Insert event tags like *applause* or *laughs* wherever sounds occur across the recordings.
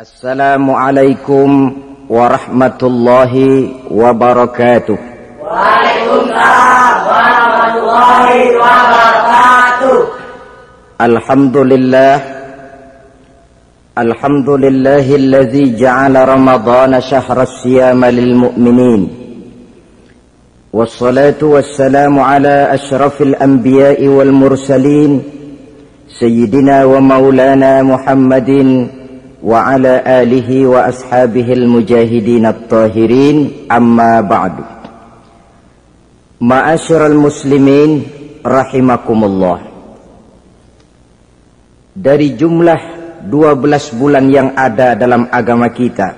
السلام عليكم ورحمة الله وبركاته وعليكم السلام ورحمة الله وبركاته الحمد لله الحمد لله الذي جعل رمضان شهر الصيام للمؤمنين والصلاة والسلام على أشرف الأنبياء والمرسلين سيدنا ومولانا محمد وعلى آله وأصحابه المجاهدين الطاهرين أما بعد معاشر المسلمين رحمكم الله dari jumlah 12 bulan yang ada dalam agama kita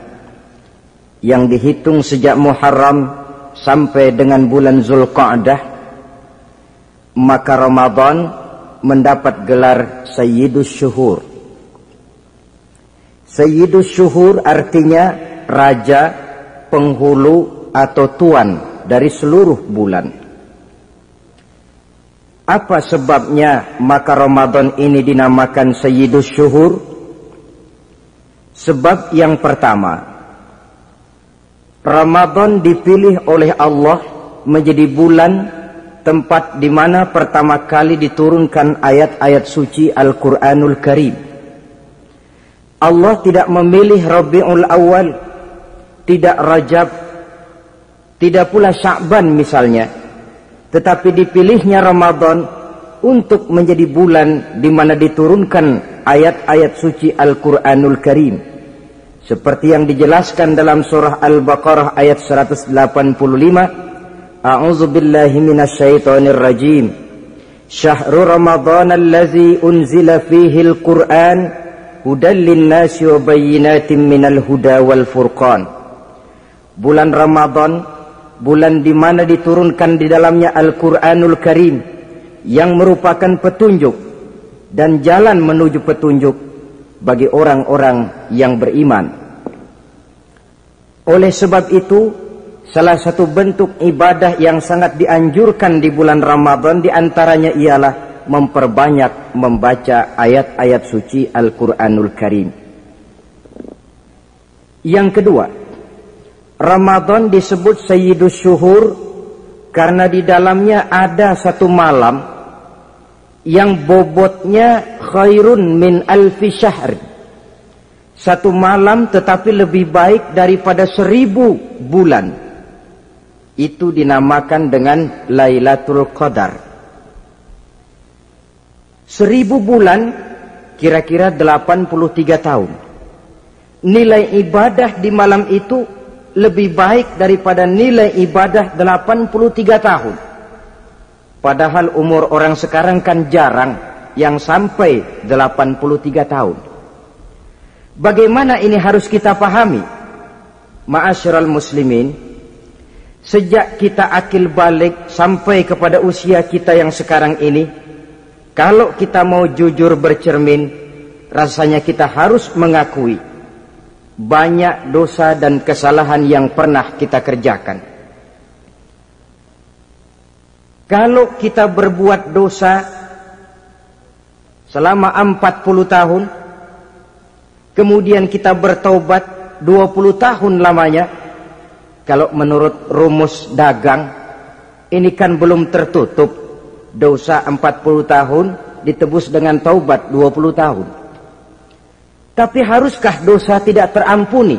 yang dihitung sejak Muharram sampai dengan bulan Zulqa'dah maka Ramadan mendapat gelar Sayyidus Syuhur Sayyidus Syuhur artinya raja, penghulu atau tuan dari seluruh bulan apa sebabnya maka Ramadan ini dinamakan Sayyidus Syuhur? Sebab yang pertama, Ramadan dipilih oleh Allah menjadi bulan tempat di mana pertama kali diturunkan ayat-ayat suci Al-Quranul Karim. Allah tidak memilih Rabiul Awal, tidak Rajab, tidak pula Sya'ban misalnya. Tetapi dipilihnya Ramadan untuk menjadi bulan di mana diturunkan ayat-ayat suci Al-Qur'anul Karim. Seperti yang dijelaskan dalam surah Al-Baqarah ayat 185 A'udzu billahi minasyaitonir rajim. Syahrul Ramadan allazi unzila fihi al-Qur'an bayyinatin minal huda wal furqan Bulan Ramadan bulan di mana diturunkan di dalamnya Al-Quranul Karim yang merupakan petunjuk dan jalan menuju petunjuk bagi orang-orang yang beriman. Oleh sebab itu, salah satu bentuk ibadah yang sangat dianjurkan di bulan Ramadan di antaranya ialah memperbanyak membaca ayat-ayat suci Al-Quranul Karim. Yang kedua, Ramadan disebut Sayyidus Syuhur karena di dalamnya ada satu malam yang bobotnya khairun min alfi syahr. Satu malam tetapi lebih baik daripada seribu bulan. Itu dinamakan dengan Lailatul Qadar. Seribu bulan kira-kira 83 tahun. Nilai ibadah di malam itu lebih baik daripada nilai ibadah 83 tahun. Padahal umur orang sekarang kan jarang yang sampai 83 tahun. Bagaimana ini harus kita pahami? Ma'asyiral muslimin, sejak kita akil balik sampai kepada usia kita yang sekarang ini, kalau kita mau jujur bercermin, rasanya kita harus mengakui banyak dosa dan kesalahan yang pernah kita kerjakan. Kalau kita berbuat dosa selama 40 tahun, kemudian kita bertobat 20 tahun lamanya, kalau menurut rumus dagang, ini kan belum tertutup. Dosa 40 tahun ditebus dengan taubat 20 tahun. Tapi haruskah dosa tidak terampuni?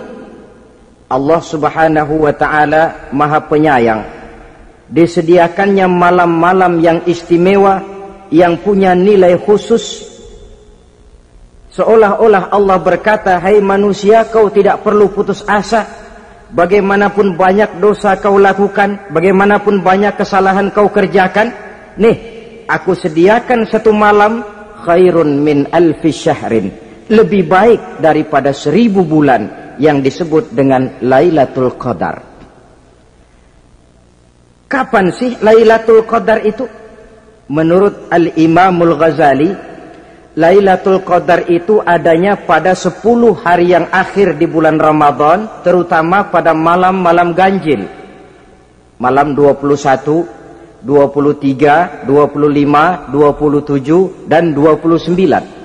Allah subhanahu wa ta'ala maha penyayang. Disediakannya malam-malam yang istimewa, yang punya nilai khusus. Seolah-olah Allah berkata, Hai manusia kau tidak perlu putus asa. Bagaimanapun banyak dosa kau lakukan, bagaimanapun banyak kesalahan kau kerjakan. Nih, aku sediakan satu malam khairun min alfi syahrin lebih baik daripada seribu bulan yang disebut dengan Lailatul Qadar. Kapan sih Lailatul Qadar itu? Menurut Al-Imamul Ghazali, Lailatul Qadar itu adanya pada 10 hari yang akhir di bulan Ramadan, terutama pada malam-malam ganjil. Malam 21, 23, 25, 27, dan 29.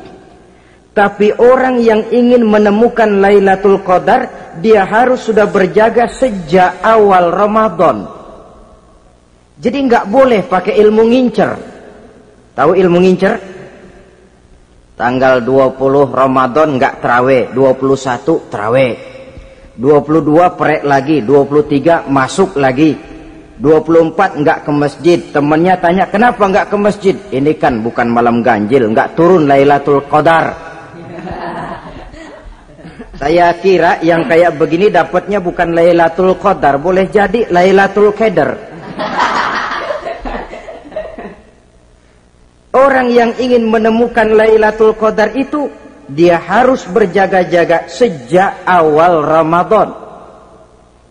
Tapi orang yang ingin menemukan Lailatul Qadar, dia harus sudah berjaga sejak awal Ramadan. Jadi nggak boleh pakai ilmu ngincer. Tahu ilmu ngincer? Tanggal 20 Ramadan nggak terawih, 21 terawih. 22 perek lagi, 23 masuk lagi. 24 nggak ke masjid. Temannya tanya, "Kenapa nggak ke masjid?" Ini kan bukan malam ganjil, nggak turun Lailatul Qadar. *laughs* Saya kira yang kayak begini dapatnya bukan Lailatul Qadar, boleh jadi Lailatul Qadar. *laughs* Orang yang ingin menemukan Lailatul Qadar itu dia harus berjaga-jaga sejak awal Ramadan.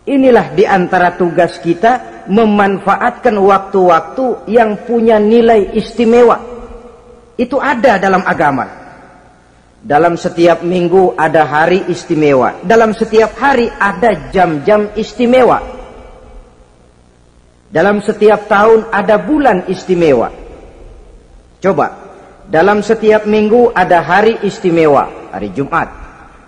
Inilah di antara tugas kita memanfaatkan waktu-waktu yang punya nilai istimewa. Itu ada dalam agama. Dalam setiap minggu ada hari istimewa. Dalam setiap hari ada jam-jam istimewa. Dalam setiap tahun ada bulan istimewa. Coba, dalam setiap minggu ada hari istimewa, hari Jumat.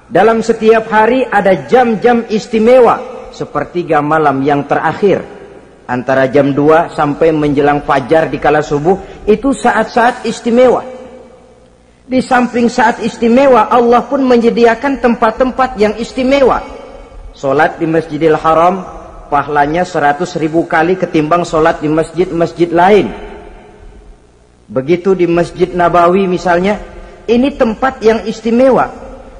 Dalam setiap hari ada jam-jam istimewa, sepertiga malam yang terakhir. Antara jam 2 sampai menjelang fajar di kala subuh, itu saat-saat istimewa. Di samping saat istimewa, Allah pun menyediakan tempat-tempat yang istimewa. Solat di Masjidil Haram, pahlanya seratus ribu kali ketimbang solat di masjid-masjid lain. Begitu di Masjid Nabawi misalnya, ini tempat yang istimewa.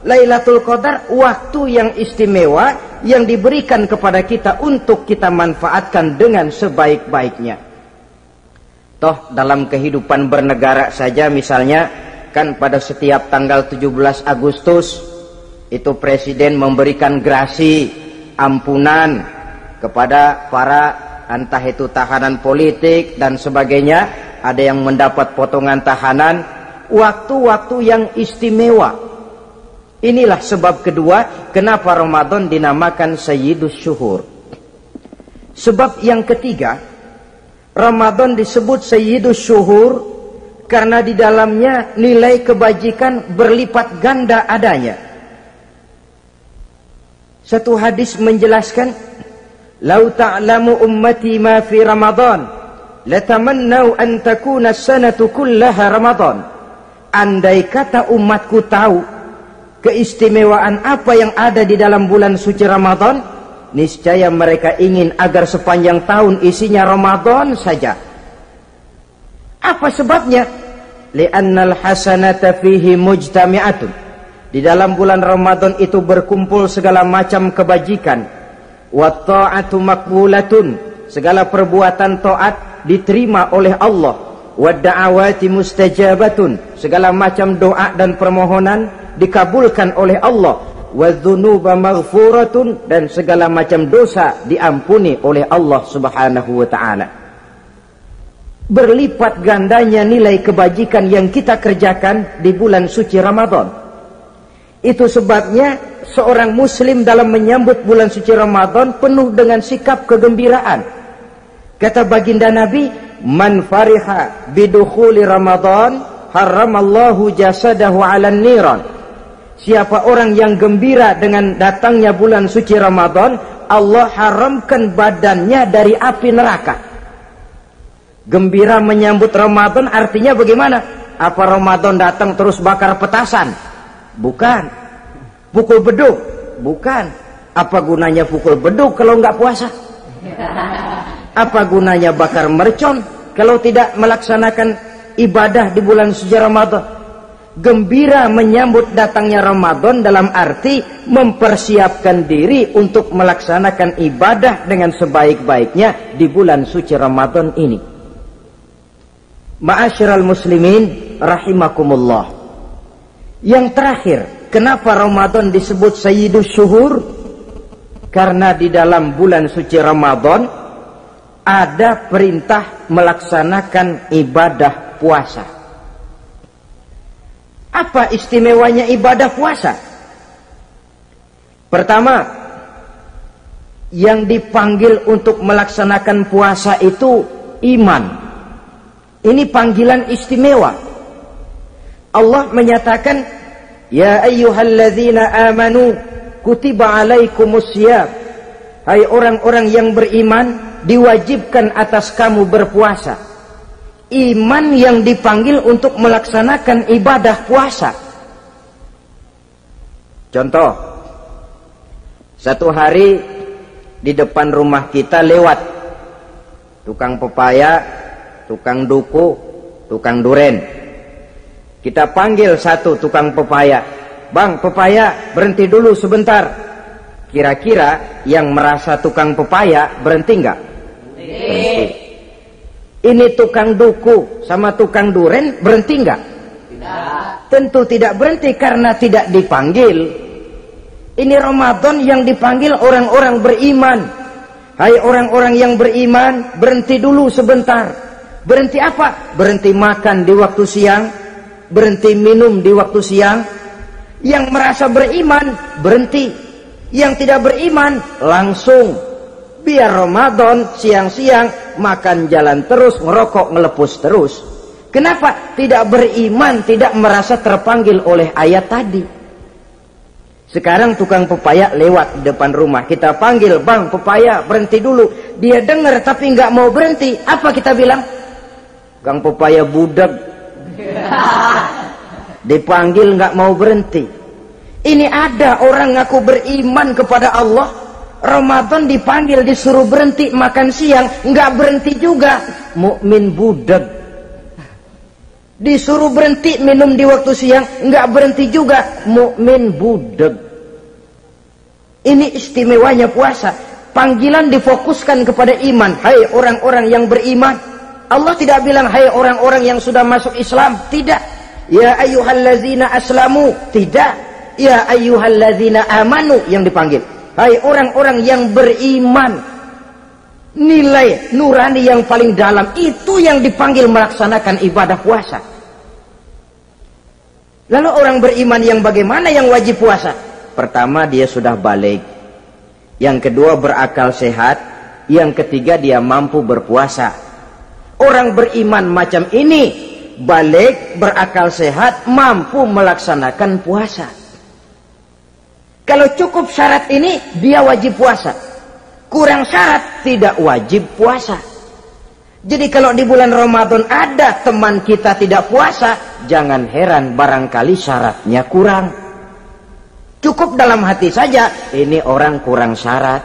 Lailatul Qadar waktu yang istimewa yang diberikan kepada kita untuk kita manfaatkan dengan sebaik-baiknya. Toh dalam kehidupan bernegara saja misalnya kan pada setiap tanggal 17 Agustus itu presiden memberikan grasi ampunan kepada para entah itu tahanan politik dan sebagainya ada yang mendapat potongan tahanan waktu-waktu yang istimewa inilah sebab kedua kenapa Ramadan dinamakan Sayyidus Syuhur sebab yang ketiga Ramadan disebut Sayyidus Syuhur karena di dalamnya nilai kebajikan berlipat ganda adanya. Satu hadis menjelaskan, "Lau ta'lamu ummati ma fi Ramadan, latamannau an takuna sanatu kullaha Ramadan." Andai kata umatku tahu keistimewaan apa yang ada di dalam bulan suci Ramadan, niscaya mereka ingin agar sepanjang tahun isinya Ramadan saja. Apa sebabnya? Li'annal hasanata fihi mujtami'atun. Di dalam bulan Ramadan itu berkumpul segala macam kebajikan. Wa ta'atu makbulatun. Segala perbuatan taat diterima oleh Allah. Wa da'awati mustajabatun. Segala macam doa dan permohonan dikabulkan oleh Allah. Wa dhunuba maghfuratun. Dan segala macam dosa diampuni oleh Allah subhanahu wa ta'ala berlipat gandanya nilai kebajikan yang kita kerjakan di bulan suci Ramadan. Itu sebabnya seorang muslim dalam menyambut bulan suci Ramadan penuh dengan sikap kegembiraan. Kata baginda Nabi, "Man fariha bidukhuli Ramadan, haramallahu jasadahu 'alan niran." Siapa orang yang gembira dengan datangnya bulan suci Ramadan, Allah haramkan badannya dari api neraka. Gembira menyambut Ramadan artinya bagaimana? Apa Ramadan datang terus bakar petasan? Bukan. Pukul beduk? Bukan. Apa gunanya pukul beduk kalau nggak puasa? Apa gunanya bakar mercon kalau tidak melaksanakan ibadah di bulan suci Ramadan? Gembira menyambut datangnya Ramadan dalam arti mempersiapkan diri untuk melaksanakan ibadah dengan sebaik-baiknya di bulan suci Ramadan ini. Ma'asyiral muslimin rahimakumullah. Yang terakhir, kenapa Ramadan disebut Sayyidus Syuhur? Karena di dalam bulan suci Ramadan ada perintah melaksanakan ibadah puasa. Apa istimewanya ibadah puasa? Pertama, yang dipanggil untuk melaksanakan puasa itu iman. Ini panggilan istimewa. Allah menyatakan, Ya ayyuhalladzina amanu kutiba alaikumus syiyam. Hai orang-orang yang beriman, diwajibkan atas kamu berpuasa. Iman yang dipanggil untuk melaksanakan ibadah puasa. Contoh, satu hari di depan rumah kita lewat tukang pepaya, tukang duku, tukang duren. Kita panggil satu tukang pepaya. Bang, pepaya, berhenti dulu sebentar. Kira-kira yang merasa tukang pepaya berhenti enggak? Ini tukang duku sama tukang duren berhenti enggak? Tidak. Tentu tidak berhenti karena tidak dipanggil. Ini Ramadan yang dipanggil orang-orang beriman. Hai orang-orang yang beriman, berhenti dulu sebentar. Berhenti apa? Berhenti makan di waktu siang, berhenti minum di waktu siang. Yang merasa beriman, berhenti. Yang tidak beriman, langsung. Biar Ramadan siang-siang makan jalan terus, ngerokok, ngelepus terus. Kenapa? Tidak beriman, tidak merasa terpanggil oleh ayat tadi. Sekarang tukang pepaya lewat di depan rumah. Kita panggil, bang pepaya berhenti dulu. Dia dengar tapi nggak mau berhenti. Apa kita bilang? Kang pepaya budak. *laughs* Dipanggil nggak mau berhenti. Ini ada orang ngaku beriman kepada Allah. Ramadan dipanggil disuruh berhenti makan siang nggak berhenti juga. Mukmin budak. Disuruh berhenti minum di waktu siang nggak berhenti juga. Mukmin budak. Ini istimewanya puasa. Panggilan difokuskan kepada iman. Hai orang-orang yang beriman. Allah tidak bilang hai orang-orang yang sudah masuk Islam. Tidak. Ya ayyuhallazina aslamu. Tidak. Ya ayyuhallazina amanu yang dipanggil. Hai orang-orang yang beriman. Nilai nurani yang paling dalam itu yang dipanggil melaksanakan ibadah puasa. Lalu orang beriman yang bagaimana yang wajib puasa? Pertama dia sudah balik. Yang kedua berakal sehat. Yang ketiga dia mampu berpuasa. Orang beriman macam ini balik, berakal sehat, mampu melaksanakan puasa. Kalau cukup syarat ini dia wajib puasa. Kurang syarat tidak wajib puasa. Jadi kalau di bulan Ramadan ada teman kita tidak puasa, jangan heran barangkali syaratnya kurang. Cukup dalam hati saja, ini orang kurang syarat.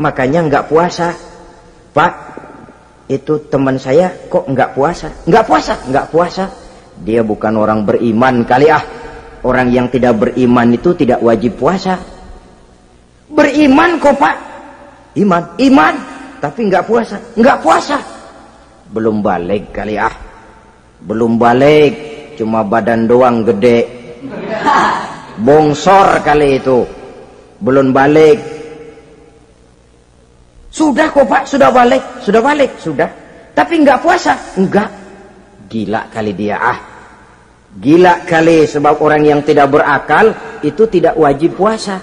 Makanya nggak puasa. Pak, itu teman saya kok nggak puasa? Nggak puasa, nggak puasa. Dia bukan orang beriman kali ah. Orang yang tidak beriman itu tidak wajib puasa. Beriman kok pak? Iman, iman. Tapi nggak puasa, nggak puasa. Belum balik kali ah. Belum balik, cuma badan doang gede. *laughs* bongsor kali itu belum balik sudah kok pak sudah balik sudah balik sudah tapi nggak puasa enggak gila kali dia ah gila kali sebab orang yang tidak berakal itu tidak wajib puasa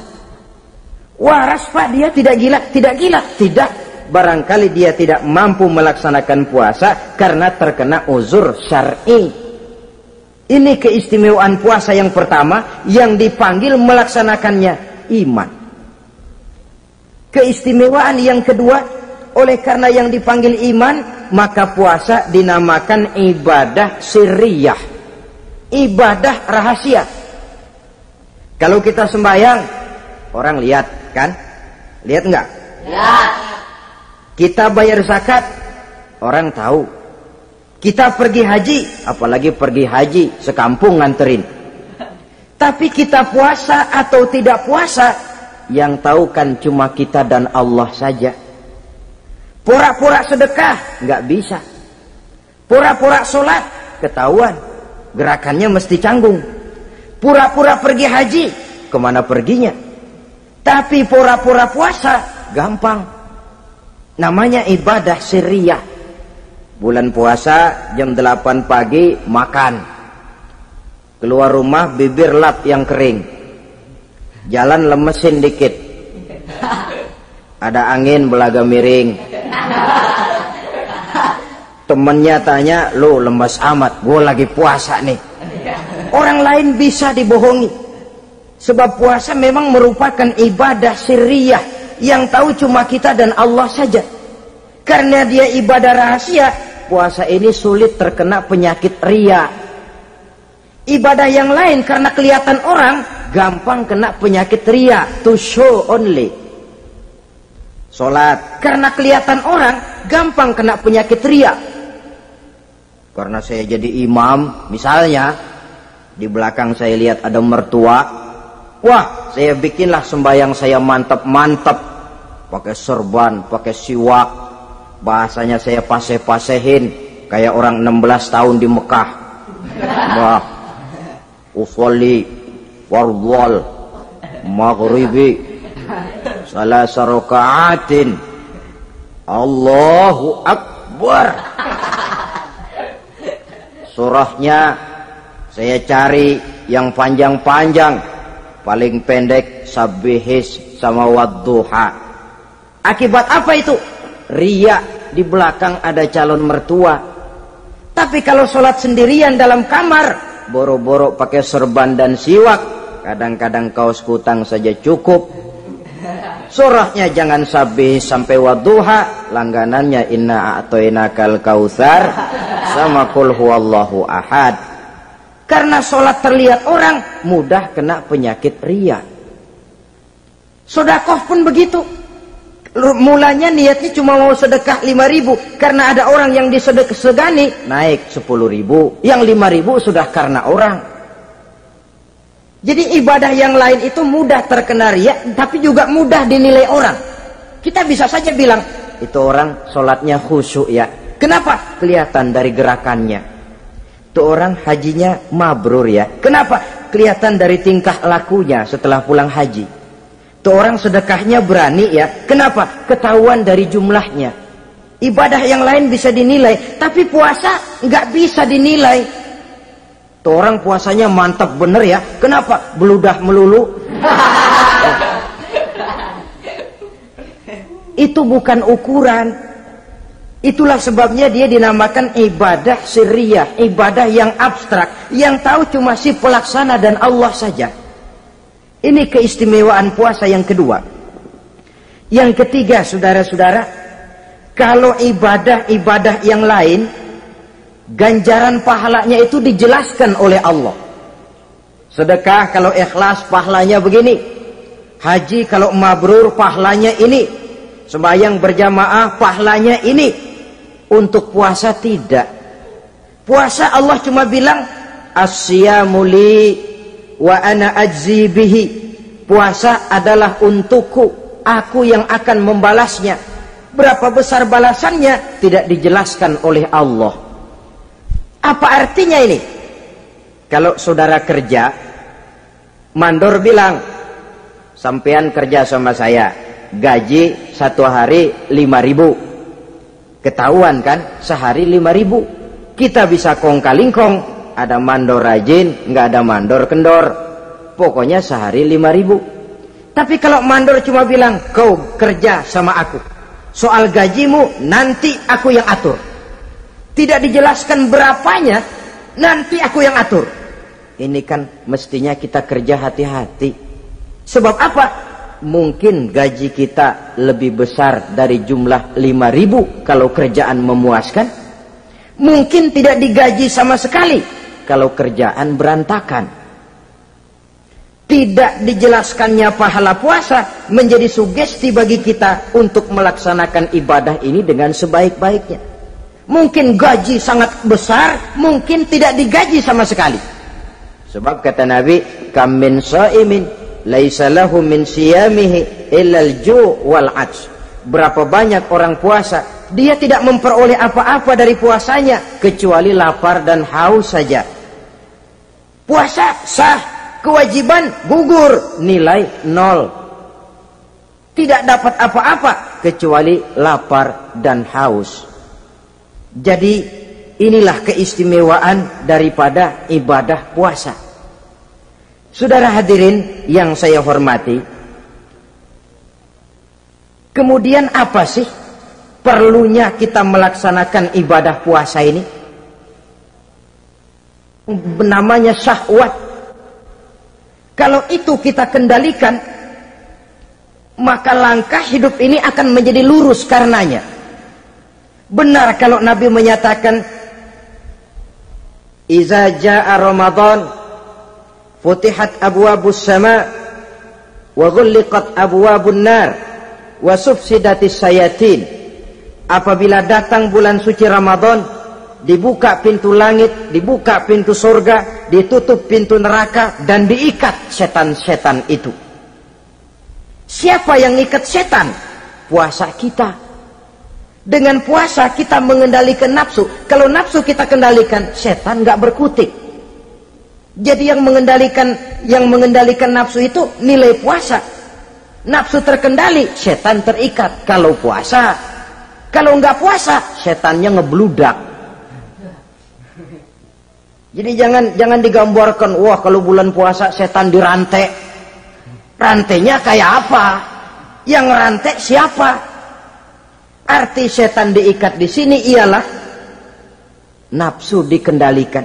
waras pak dia tidak gila tidak gila tidak barangkali dia tidak mampu melaksanakan puasa karena terkena uzur syar'i ini keistimewaan puasa yang pertama yang dipanggil melaksanakannya iman. Keistimewaan yang kedua oleh karena yang dipanggil iman maka puasa dinamakan ibadah sirriyah. Ibadah rahasia. Kalau kita sembahyang orang lihat kan? Lihat enggak? Lihat. Kita bayar zakat orang tahu kita pergi haji, apalagi pergi haji sekampung nganterin. Tapi kita puasa atau tidak puasa, yang tahu kan cuma kita dan Allah saja. Pura-pura sedekah, nggak bisa. Pura-pura sholat, ketahuan. Gerakannya mesti canggung. Pura-pura pergi haji, ke mana perginya? Tapi pura-pura puasa, gampang. Namanya ibadah syariah bulan puasa jam 8 pagi makan keluar rumah bibir lap yang kering jalan lemesin dikit ada angin belaga miring temennya tanya lu lemes amat gue lagi puasa nih Orang lain bisa dibohongi. Sebab puasa memang merupakan ibadah sirriyah yang tahu cuma kita dan Allah saja. Karena dia ibadah rahasia, puasa ini sulit terkena penyakit ria. Ibadah yang lain karena kelihatan orang gampang kena penyakit ria, to show only. Salat karena kelihatan orang gampang kena penyakit ria. Karena saya jadi imam, misalnya di belakang saya lihat ada mertua, wah saya bikinlah sembahyang saya mantap-mantap, pakai serban, pakai siwak, bahasanya saya paseh-pasehin kayak orang 16 tahun di Mekah. Wah, usolli warwal maghribi salah sarokaatin Allahu Akbar surahnya saya cari yang panjang-panjang paling pendek sabihis sama wadduha. Akibat apa itu? Ria di belakang ada calon mertua. Tapi kalau sholat sendirian dalam kamar boro-boro pakai serban dan siwak kadang-kadang kaos kutang saja cukup surahnya jangan sabih sampai wadduha langganannya inna a'toinakal kautsar sama kul huwallahu ahad. Karena sholat terlihat orang mudah kena penyakit ria. Sodakoh pun begitu. Mulanya niatnya cuma mau sedekah 5 ribu karena ada orang yang disedekah segani naik 10 ribu. Yang 5 ribu sudah karena orang jadi ibadah yang lain itu mudah terkena ria tapi juga mudah dinilai orang kita bisa saja bilang itu orang sholatnya khusyuk ya kenapa kelihatan dari gerakannya itu orang hajinya mabrur ya kenapa kelihatan dari tingkah lakunya setelah pulang haji Tuh orang sedekahnya berani ya. Kenapa? Ketahuan dari jumlahnya. Ibadah yang lain bisa dinilai, tapi puasa nggak bisa dinilai. Tuh orang puasanya mantap bener ya. Kenapa? Beludah melulu. Itu bukan ukuran. Itulah sebabnya dia dinamakan ibadah sirriyah, ibadah yang abstrak, yang tahu cuma si pelaksana dan Allah saja. Ini keistimewaan puasa yang kedua. Yang ketiga, saudara-saudara, kalau ibadah-ibadah yang lain, ganjaran pahalanya itu dijelaskan oleh Allah. Sedekah kalau ikhlas pahalanya begini. Haji kalau mabrur pahalanya ini. Sembayang berjamaah pahalanya ini. Untuk puasa tidak. Puasa Allah cuma bilang, Asyamuli wa ana ajzi bihi puasa adalah untukku aku yang akan membalasnya berapa besar balasannya tidak dijelaskan oleh Allah apa artinya ini kalau saudara kerja mandor bilang sampean kerja sama saya gaji satu hari lima ribu ketahuan kan sehari lima ribu kita bisa kong kalingkong ada mandor rajin, nggak ada mandor kendor. Pokoknya sehari lima ribu. Tapi kalau mandor cuma bilang, kau kerja sama aku. Soal gajimu nanti aku yang atur. Tidak dijelaskan berapanya, nanti aku yang atur. Ini kan mestinya kita kerja hati-hati. Sebab apa? Mungkin gaji kita lebih besar dari jumlah lima ribu kalau kerjaan memuaskan. Mungkin tidak digaji sama sekali kalau kerjaan berantakan. Tidak dijelaskannya pahala puasa menjadi sugesti bagi kita untuk melaksanakan ibadah ini dengan sebaik-baiknya. Mungkin gaji sangat besar, mungkin tidak digaji sama sekali. Sebab kata Nabi, "Kam min sha'imin laisa lahu min siyamihi illa al-ju' wal 'ajz." Berapa banyak orang puasa, dia tidak memperoleh apa-apa dari puasanya kecuali lapar dan haus saja puasa sah kewajiban gugur nilai nol tidak dapat apa-apa kecuali lapar dan haus jadi inilah keistimewaan daripada ibadah puasa saudara hadirin yang saya hormati kemudian apa sih perlunya kita melaksanakan ibadah puasa ini namanya syahwat. Kalau itu kita kendalikan, maka langkah hidup ini akan menjadi lurus karenanya. Benar kalau Nabi menyatakan, Iza ja'a Ramadan, futihat abwabus sama, wa ghulliqat abwabun nar, wa subsidatis sayatin. Apabila datang bulan suci Ramadan, dibuka pintu langit, dibuka pintu surga, ditutup pintu neraka, dan diikat setan-setan itu. Siapa yang ikat setan? Puasa kita. Dengan puasa kita mengendalikan nafsu. Kalau nafsu kita kendalikan, setan nggak berkutik. Jadi yang mengendalikan yang mengendalikan nafsu itu nilai puasa. Nafsu terkendali, setan terikat. Kalau puasa, kalau nggak puasa, setannya ngebludak. Jadi jangan jangan digambarkan, wah kalau bulan puasa setan dirantai. Rantainya kayak apa? Yang rantai siapa? Arti setan diikat di sini ialah nafsu dikendalikan.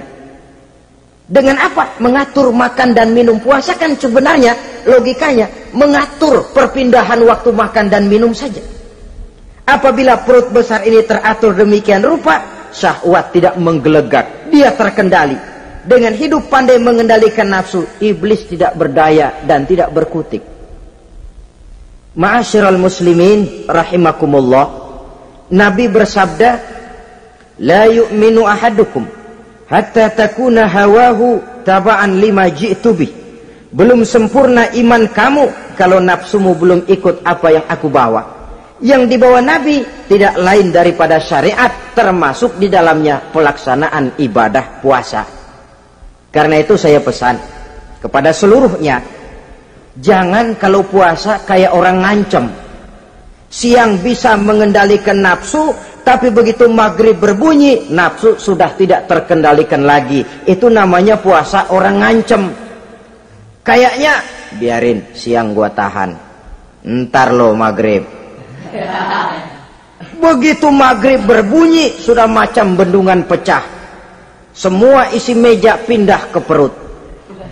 Dengan apa? Mengatur makan dan minum. Puasa kan sebenarnya logikanya mengatur perpindahan waktu makan dan minum saja. Apabila perut besar ini teratur demikian rupa, syahwat tidak menggelegak, dia terkendali. Dengan hidup pandai mengendalikan nafsu, iblis tidak berdaya dan tidak berkutik. Ma'asyiral muslimin rahimakumullah. Nabi bersabda, "La yu'minu ahadukum hatta takuna hawahu taba'an lima ji'tu bih." Belum sempurna iman kamu kalau nafsumu belum ikut apa yang aku bawa. Yang dibawa Nabi tidak lain daripada syariat termasuk di dalamnya pelaksanaan ibadah puasa. Karena itu saya pesan kepada seluruhnya, jangan kalau puasa kayak orang ngancem. Siang bisa mengendalikan nafsu, tapi begitu maghrib berbunyi, nafsu sudah tidak terkendalikan lagi. Itu namanya puasa orang ngancem. Kayaknya biarin siang gua tahan. Ntar lo maghrib. *laughs* Begitu maghrib berbunyi, sudah macam bendungan pecah. Semua isi meja pindah ke perut.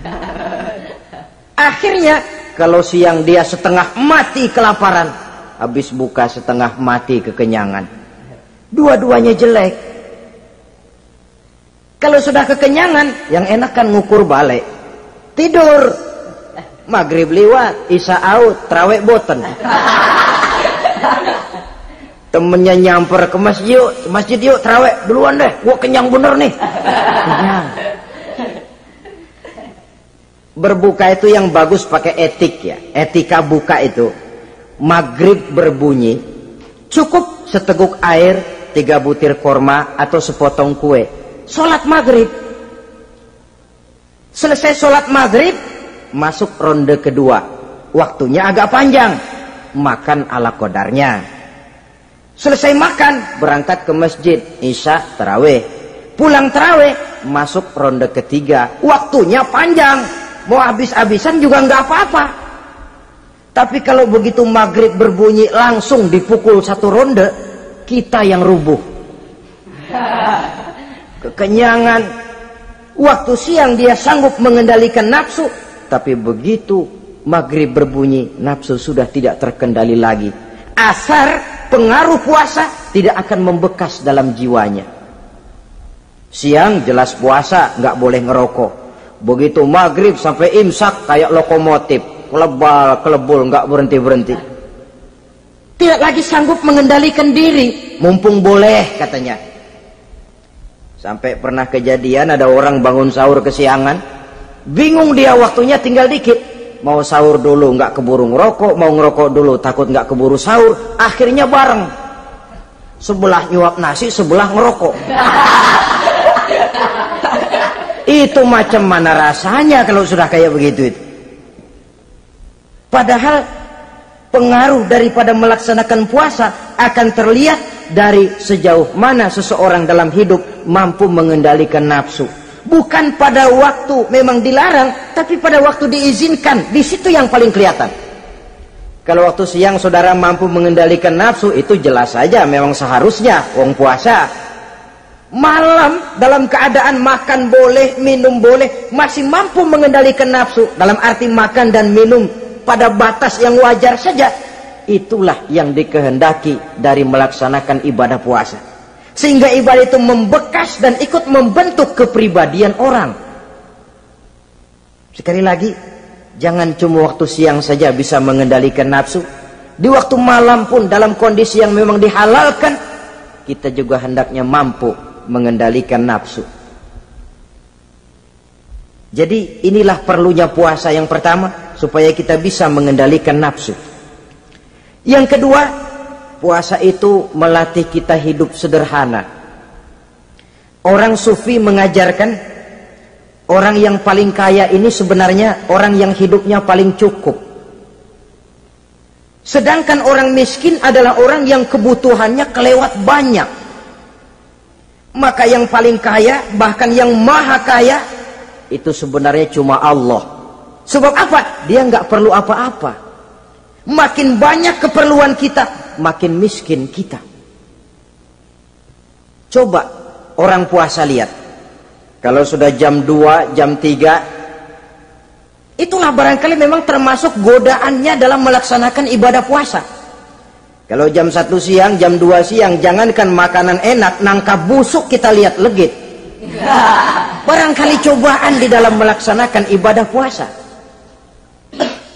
*laughs* Akhirnya, kalau siang dia setengah mati kelaparan, habis buka setengah mati kekenyangan. Dua-duanya jelek. Kalau sudah kekenyangan, yang enak kan ngukur balik. Tidur. Maghrib lewat, isya out, terawih boten. Temennya nyamper ke masjid yuk, masjid yuk terawih duluan deh, gua kenyang bener nih. Kenyang. Berbuka itu yang bagus pakai etik ya, etika buka itu. Maghrib berbunyi, cukup seteguk air, tiga butir korma atau sepotong kue. Sholat maghrib. Selesai sholat maghrib, masuk ronde kedua. Waktunya agak panjang, makan ala kodarnya. Selesai makan, berangkat ke masjid, isya, terawih. Pulang terawih, masuk ronde ketiga. Waktunya panjang, mau habis-habisan juga nggak apa-apa. Tapi kalau begitu maghrib berbunyi langsung dipukul satu ronde, kita yang rubuh. *laughs* Kekenyangan. Waktu siang dia sanggup mengendalikan nafsu, tapi begitu maghrib berbunyi, nafsu sudah tidak terkendali lagi. Asar pengaruh puasa tidak akan membekas dalam jiwanya. Siang jelas puasa, nggak boleh ngerokok. Begitu maghrib sampai imsak kayak lokomotif, kelebal, kelebul, nggak berhenti berhenti. Tidak lagi sanggup mengendalikan diri, mumpung boleh katanya. Sampai pernah kejadian ada orang bangun sahur kesiangan, bingung dia waktunya tinggal dikit. Mau sahur dulu nggak keburu ngerokok mau ngerokok dulu takut nggak keburu sahur akhirnya bareng. Sebelah nyuap nasi sebelah ngerokok. *laughs* Itu macam mana rasanya kalau sudah kayak begitu itu padahal pengaruh daripada melaksanakan puasa akan terlihat dari sejauh mana seseorang dalam hidup mampu mengendalikan nafsu. Bukan pada waktu memang dilarang tapi pada waktu diizinkan. Di situ yang paling kelihatan. Kalau waktu siang saudara mampu mengendalikan nafsu itu jelas saja memang seharusnya wong puasa. Malam dalam keadaan makan boleh, minum boleh, masih mampu mengendalikan nafsu. Dalam arti makan dan minum pada batas yang wajar saja. Itulah yang dikehendaki dari melaksanakan ibadah puasa. Sehingga ibadah itu membekas dan ikut membentuk kepribadian orang. Sekali lagi, jangan cuma waktu siang saja bisa mengendalikan nafsu. Di waktu malam pun dalam kondisi yang memang dihalalkan, kita juga hendaknya mampu mengendalikan nafsu. Jadi inilah perlunya puasa yang pertama supaya kita bisa mengendalikan nafsu. Yang kedua, puasa itu melatih kita hidup sederhana. Orang sufi mengajarkan orang yang paling kaya ini sebenarnya orang yang hidupnya paling cukup. Sedangkan orang miskin adalah orang yang kebutuhannya kelewat banyak. Maka yang paling kaya, bahkan yang maha kaya, itu sebenarnya cuma Allah. Sebab apa? Dia nggak perlu apa-apa. Makin banyak keperluan kita, makin miskin kita. Coba orang puasa lihat. Kalau sudah jam 2, jam 3, itulah barangkali memang termasuk godaannya dalam melaksanakan ibadah puasa. Kalau jam 1 siang, jam 2 siang, jangankan makanan enak, nangka busuk kita lihat legit. *laughs* Barangkali cobaan di dalam melaksanakan ibadah puasa.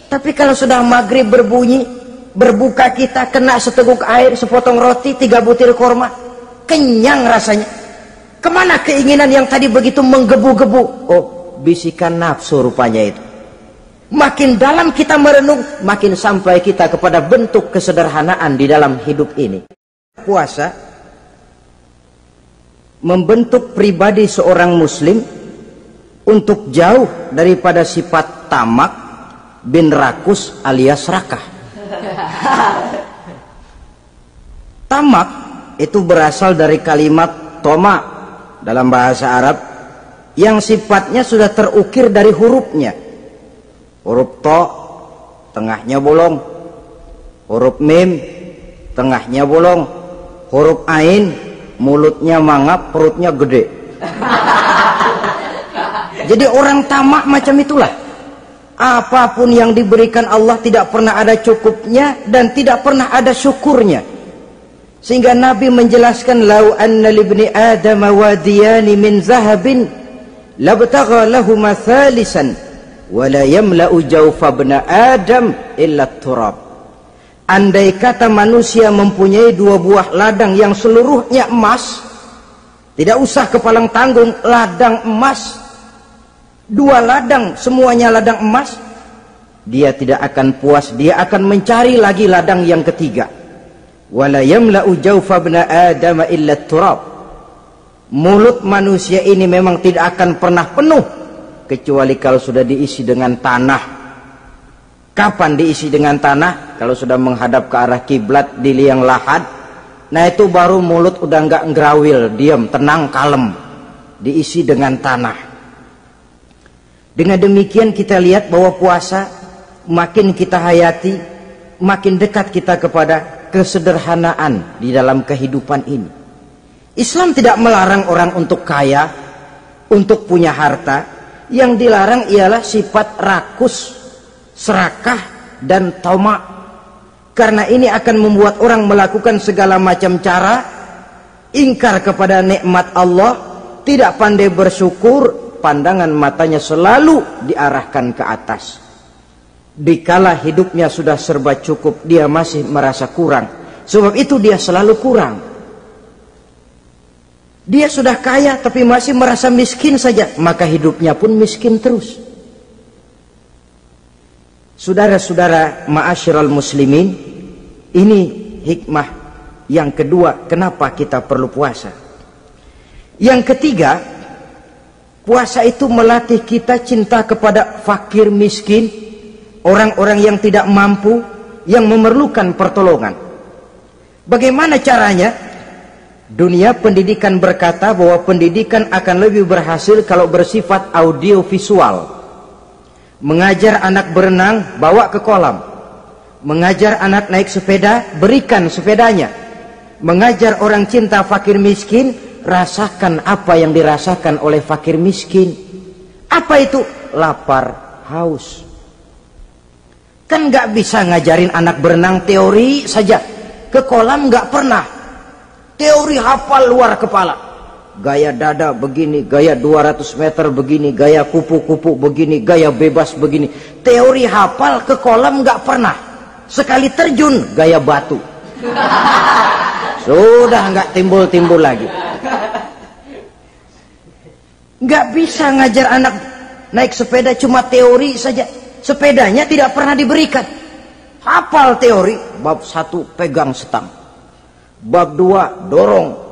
Tapi kalau sudah maghrib berbunyi, berbuka kita kena seteguk air, sepotong roti, tiga butir korma, kenyang rasanya. Ke mana keinginan yang tadi begitu menggebu-gebu? Oh, bisikan nafsu rupanya itu. Makin dalam kita merenung, makin sampai kita kepada bentuk kesederhanaan di dalam hidup ini. Puasa membentuk pribadi seorang muslim untuk jauh daripada sifat tamak bin rakus alias rakah. *laughs* Tamak itu berasal dari kalimat toma dalam bahasa Arab yang sifatnya sudah terukir dari hurufnya. Huruf to tengahnya bolong. Huruf mim tengahnya bolong. Huruf ain mulutnya mangap perutnya gede. *laughs* Jadi orang tamak macam itulah. Apa pun yang diberikan Allah tidak pernah ada cukupnya dan tidak pernah ada syukurnya. Sehingga Nabi menjelaskan lau anna libni adam wadiyani min zahabin labtagha lahuma thalisan wala yamla'u jawfa adam illa turab andai kata manusia mempunyai dua buah ladang yang seluruhnya emas tidak usah kepalang tanggung ladang emas. Dua ladang semuanya ladang emas. Dia tidak akan puas dia akan mencari lagi ladang yang ketiga. Mulut manusia ini memang tidak akan pernah penuh kecuali kalau sudah diisi dengan tanah kapan diisi dengan tanah? Kalau sudah menghadap ke arah kiblat di liang lahat. Nah itu baru mulut udah nggak ngerawil diam tenang kalem. Diisi dengan tanah. Dengan demikian kita lihat bahwa puasa makin kita hayati makin dekat kita kepada kesederhanaan di dalam kehidupan ini. Islam tidak melarang orang untuk kaya untuk punya harta. Yang dilarang ialah sifat rakus, serakah, dan tamak. Karena ini akan membuat orang melakukan segala macam cara, ingkar kepada nikmat Allah, tidak pandai bersyukur, pandangan matanya selalu diarahkan ke atas. Dikala hidupnya sudah serba cukup, dia masih merasa kurang. Sebab itu dia selalu kurang. Dia sudah kaya tapi masih merasa miskin saja, maka hidupnya pun miskin terus. Saudara-saudara ma'asyiral muslimin, ini hikmah yang kedua kenapa kita perlu puasa. Yang ketiga, puasa itu melatih kita cinta kepada fakir miskin, orang-orang yang tidak mampu, yang memerlukan pertolongan. Bagaimana caranya? Dunia pendidikan berkata bahwa pendidikan akan lebih berhasil kalau bersifat audio visual. Mengajar anak berenang, bawa ke kolam. Mengajar anak naik sepeda, berikan sepedanya. Mengajar orang cinta fakir miskin, rasakan apa yang dirasakan oleh fakir miskin. Apa itu? Lapar, haus. Kan nggak bisa ngajarin anak berenang teori saja. Ke kolam nggak pernah. Teori hafal luar kepala. Gaya dada begini, gaya 200 meter begini, gaya kupu-kupu begini, gaya bebas begini. Teori hafal ke kolam nggak pernah. Sekali terjun gaya batu. *laughs* Sudah nggak timbul-timbul lagi. Nggak bisa ngajar anak naik sepeda cuma teori saja. Sepedanya tidak pernah diberikan. Hafal teori. Bab satu pegang setang. Bab dua dorong.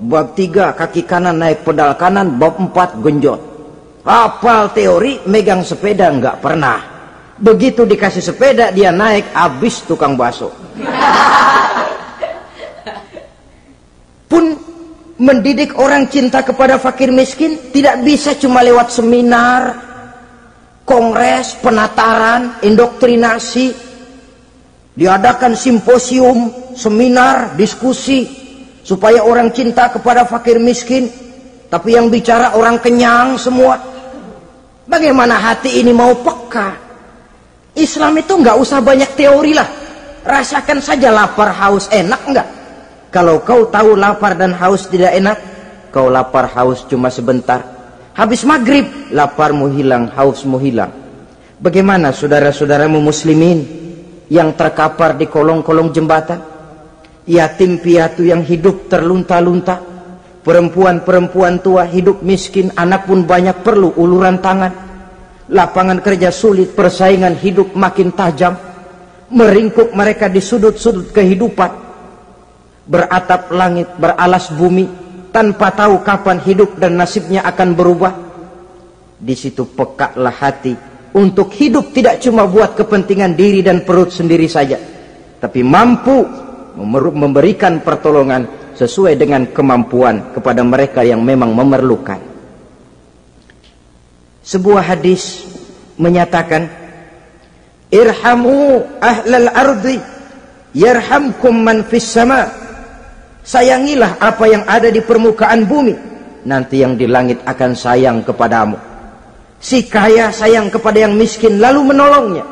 Bab tiga kaki kanan naik pedal kanan. Bab empat genjot. Hafal teori megang sepeda nggak pernah. Begitu dikasih sepeda dia naik habis tukang bakso. pun mendidik orang cinta kepada fakir miskin tidak bisa cuma lewat seminar, kongres, penataran, indoktrinasi, diadakan simposium, seminar, diskusi supaya orang cinta kepada fakir miskin, tapi yang bicara orang kenyang semua. Bagaimana hati ini mau peka? Islam itu nggak usah banyak teori lah, rasakan saja lapar haus enak nggak? Kalau kau tahu lapar dan haus tidak enak, kau lapar haus cuma sebentar. Habis maghrib, laparmu hilang, hausmu hilang. Bagaimana saudara-saudaramu muslimin yang terkapar di kolong-kolong jembatan? Yatim piatu yang hidup terlunta-lunta. Perempuan-perempuan tua hidup miskin, anak pun banyak perlu uluran tangan. Lapangan kerja sulit, persaingan hidup makin tajam. Meringkuk mereka di sudut-sudut kehidupan beratap langit, beralas bumi, tanpa tahu kapan hidup dan nasibnya akan berubah. Di situ pekaklah hati untuk hidup tidak cuma buat kepentingan diri dan perut sendiri saja, tapi mampu memberikan pertolongan sesuai dengan kemampuan kepada mereka yang memang memerlukan. Sebuah hadis menyatakan, Irhamu ahlal ardi, yarhamkum man fis sama' Sayangilah apa yang ada di permukaan bumi. Nanti yang di langit akan sayang kepadamu. Si kaya sayang kepada yang miskin lalu menolongnya.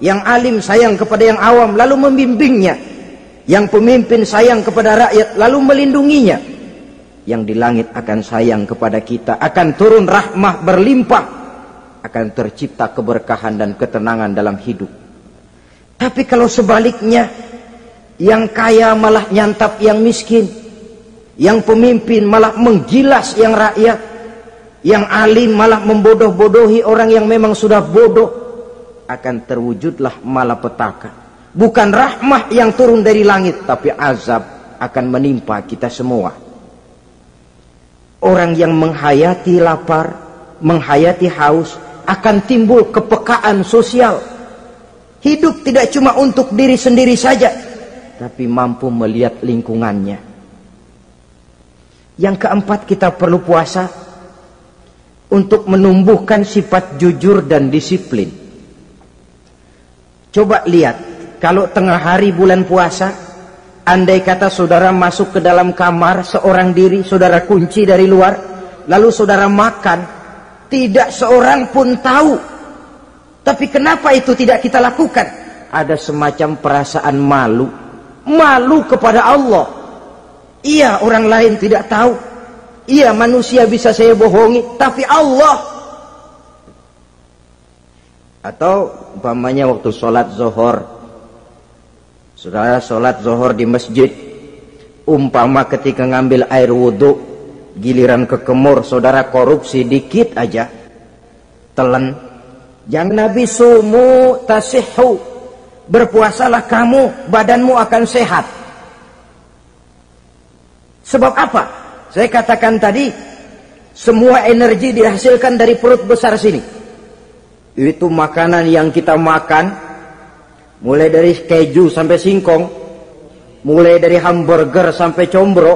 Yang alim sayang kepada yang awam lalu membimbingnya. Yang pemimpin sayang kepada rakyat lalu melindunginya. Yang di langit akan sayang kepada kita. Akan turun rahmah berlimpah. Akan tercipta keberkahan dan ketenangan dalam hidup. Tapi kalau sebaliknya yang kaya malah nyantap yang miskin. Yang pemimpin malah menggilas yang rakyat. Yang alim malah membodoh-bodohi orang yang memang sudah bodoh. Akan terwujudlah malapetaka. Bukan rahmah yang turun dari langit. Tapi azab akan menimpa kita semua. Orang yang menghayati lapar, menghayati haus, akan timbul kepekaan sosial. Hidup tidak cuma untuk diri sendiri saja, tapi mampu melihat lingkungannya. Yang keempat kita perlu puasa untuk menumbuhkan sifat jujur dan disiplin. Coba lihat, kalau tengah hari bulan puasa, andai kata saudara masuk ke dalam kamar seorang diri, saudara kunci dari luar, lalu saudara makan, tidak seorang pun tahu. Tapi kenapa itu tidak kita lakukan? Ada semacam perasaan malu malu kepada Allah. Iya orang lain tidak tahu. Iya manusia bisa saya bohongi, tapi Allah. Atau umpamanya waktu sholat zohor, saudara sholat zohor di masjid, umpama ketika ngambil air wudhu, giliran ke kemur, saudara korupsi dikit aja, telan. Jangan Nabi sumu tasihu berpuasalah kamu, badanmu akan sehat. Sebab apa? Saya katakan tadi, semua energi dihasilkan dari perut besar sini. Itu makanan yang kita makan, mulai dari keju sampai singkong, mulai dari hamburger sampai combro,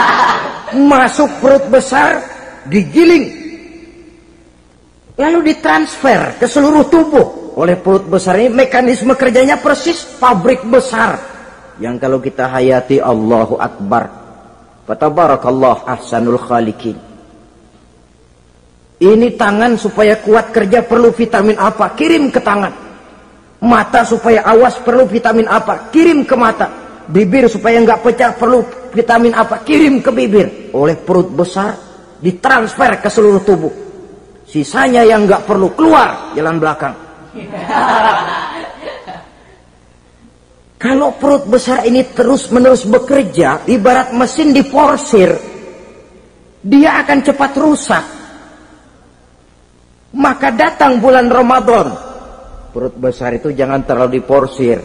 *laughs* masuk perut besar, digiling, lalu ditransfer ke seluruh tubuh oleh perut besar ini mekanisme kerjanya persis pabrik besar yang kalau kita hayati Allahu Akbar Fatabarakallah ahsanul khaliqin. Ini tangan supaya kuat kerja perlu vitamin apa? Kirim ke tangan. Mata supaya awas perlu vitamin apa? Kirim ke mata. Bibir supaya nggak pecah perlu vitamin apa? Kirim ke bibir. Oleh perut besar ditransfer ke seluruh tubuh. Sisanya yang nggak perlu keluar jalan belakang. *laughs* Kalau perut besar ini terus-menerus bekerja, ibarat mesin diporsir, dia akan cepat rusak. Maka datang bulan Ramadan, perut besar itu jangan terlalu diporsir.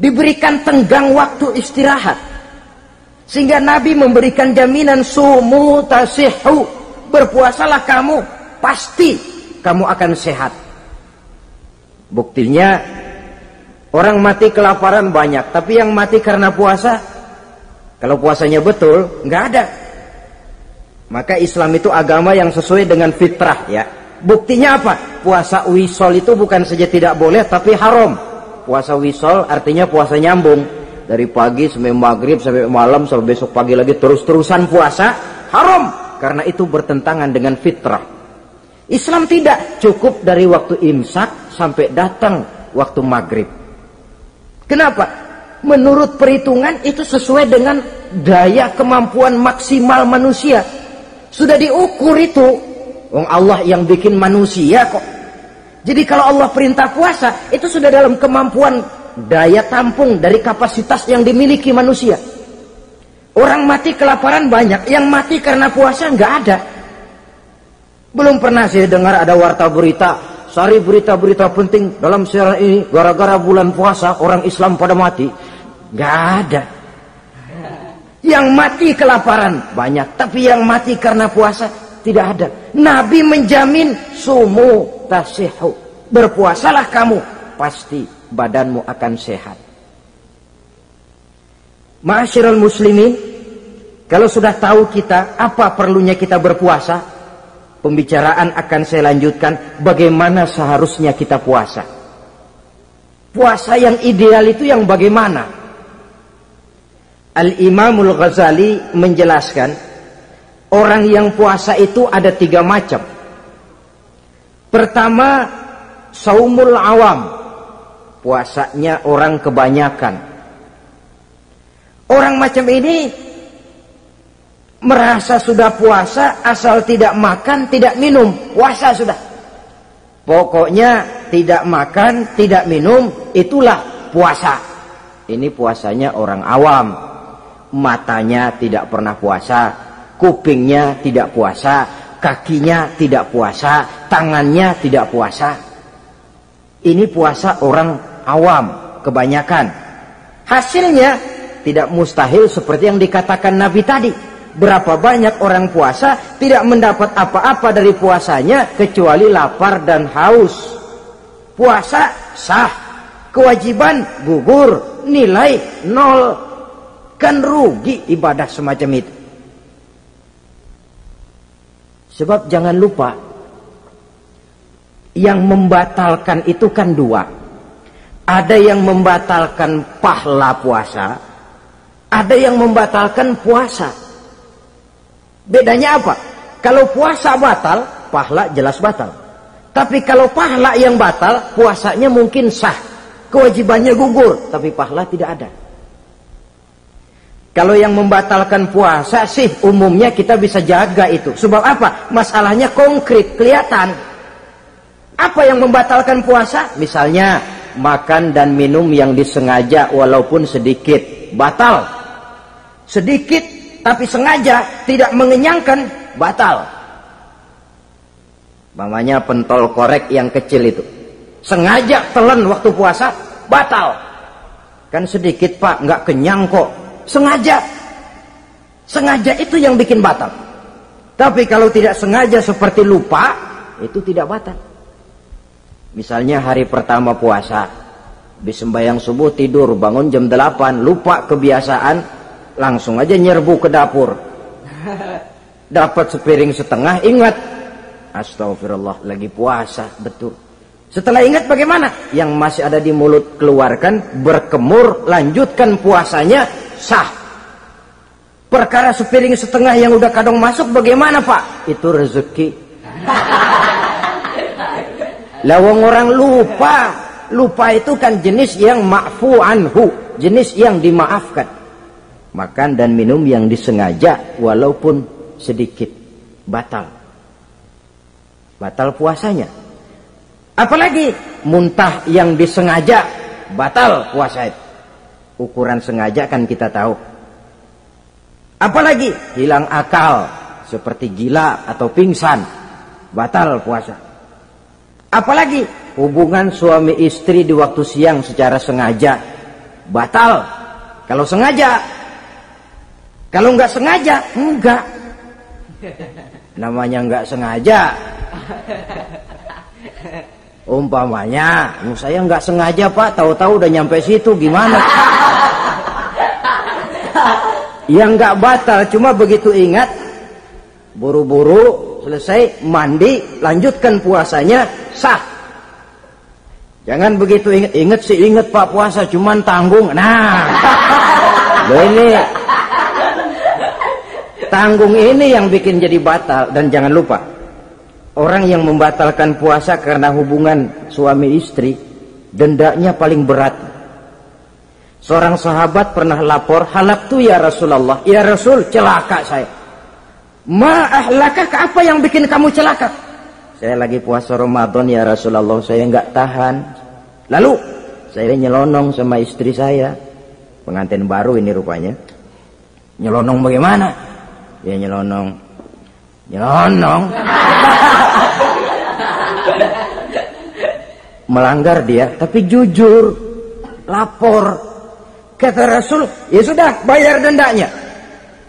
Diberikan tenggang waktu istirahat. Sehingga Nabi memberikan jaminan sumu tasihu. Berpuasalah kamu, pasti kamu akan sehat. Buktinya Orang mati kelaparan banyak, tapi yang mati karena puasa, kalau puasanya betul, nggak ada. Maka Islam itu agama yang sesuai dengan fitrah ya. Buktinya apa? Puasa wisol itu bukan saja tidak boleh, tapi haram. Puasa wisol artinya puasa nyambung. Dari pagi sampai maghrib, sampai malam, sampai besok pagi lagi terus-terusan puasa, haram. Karena itu bertentangan dengan fitrah. Islam tidak cukup dari waktu imsak sampai datang waktu maghrib. Kenapa? Menurut perhitungan itu sesuai dengan daya kemampuan maksimal manusia. Sudah diukur itu. Wong Allah yang bikin manusia kok. Jadi kalau Allah perintah puasa, itu sudah dalam kemampuan daya tampung dari kapasitas yang dimiliki manusia. Orang mati kelaparan banyak, yang mati karena puasa nggak ada. Belum pernah saya dengar ada warta berita Sari berita-berita penting dalam siaran ini gara-gara bulan puasa orang Islam pada mati. Gak ada. Yang mati kelaparan banyak, tapi yang mati karena puasa tidak ada. Nabi menjamin sumu tasihu. Berpuasalah kamu, pasti badanmu akan sehat. Ma'asyiral muslimin, kalau sudah tahu kita apa perlunya kita berpuasa, Pembicaraan akan saya lanjutkan bagaimana seharusnya kita puasa. Puasa yang ideal itu yang bagaimana? Al-Imamul Ghazali menjelaskan orang yang puasa itu ada tiga macam. Pertama, saumul awam. Puasanya orang kebanyakan. Orang macam ini merasa sudah puasa asal tidak makan tidak minum puasa sudah pokoknya tidak makan tidak minum itulah puasa ini puasanya orang awam matanya tidak pernah puasa kupingnya tidak puasa kakinya tidak puasa tangannya tidak puasa ini puasa orang awam kebanyakan hasilnya tidak mustahil seperti yang dikatakan Nabi tadi Berapa banyak orang puasa tidak mendapat apa-apa dari puasanya kecuali lapar dan haus. Puasa sah, kewajiban gugur, nilai nol. Kan rugi ibadah semacam itu. Sebab jangan lupa yang membatalkan itu kan dua. Ada yang membatalkan pahala puasa, ada yang membatalkan puasa. Bedanya apa? Kalau puasa batal, pahala jelas batal. Tapi kalau pahala yang batal, puasanya mungkin sah. Kewajibannya gugur, tapi pahala tidak ada. Kalau yang membatalkan puasa sih umumnya kita bisa jaga itu. Sebab apa? Masalahnya konkret, kelihatan. Apa yang membatalkan puasa? Misalnya makan dan minum yang disengaja walaupun sedikit. Batal. Sedikit tapi sengaja tidak mengenyangkan batal mamanya pentol korek yang kecil itu sengaja telan waktu puasa batal kan sedikit pak nggak kenyang kok sengaja. Sengaja itu yang bikin batal. Tapi kalau tidak sengaja seperti lupa itu tidak batal. Misalnya hari pertama puasa habis sembahyang subuh tidur bangun jam 8 lupa kebiasaan langsung aja nyerbu ke dapur. *laughs* Dapat sepiring setengah ingat. Astagfirullah lagi puasa betul. Setelah ingat bagaimana? Yang masih ada di mulut keluarkan berkemur lanjutkan puasanya sah Perkara sepiring setengah yang udah kadang masuk bagaimana pak? Itu rezeki. *laughs* Lawang orang lupa. Lupa itu kan jenis yang ma'fu anhu. Jenis yang dimaafkan. Makan dan minum yang disengaja walaupun sedikit. Batal. Batal puasanya. Apalagi muntah yang disengaja. Batal puasa itu. Ukuran sengaja kan kita tahu Apalagi hilang akal seperti gila atau pingsan, batal puasa. Apalagi hubungan suami istri di waktu siang secara sengaja, batal. Kalau sengaja, kalau nggak sengaja, enggak. Namanya nggak sengaja. Umpamanya, saya nggak sengaja pak, tahu-tahu udah nyampe situ, gimana? yang nggak batal cuma begitu ingat buru-buru selesai mandi lanjutkan puasanya sah. Jangan begitu ingat ingat sih ingat pak puasa cuman tanggung. Nah. Ini tanggung ini yang bikin jadi batal dan jangan lupa orang yang membatalkan puasa karena hubungan suami istri dendanya paling berat Seorang sahabat pernah lapor, halak tu ya Rasulullah. Ya Rasul, celaka saya. Ma ahlaka, apa yang bikin kamu celaka? Saya lagi puasa Ramadan ya Rasulullah, saya enggak tahan. Lalu, saya nyelonong sama istri saya. Pengantin baru ini rupanya. Nyelonong bagaimana? Ya nyelonong. Nyelonong. *laughs* Melanggar dia, tapi jujur. Lapor Kata Rasul, ya sudah bayar dendanya.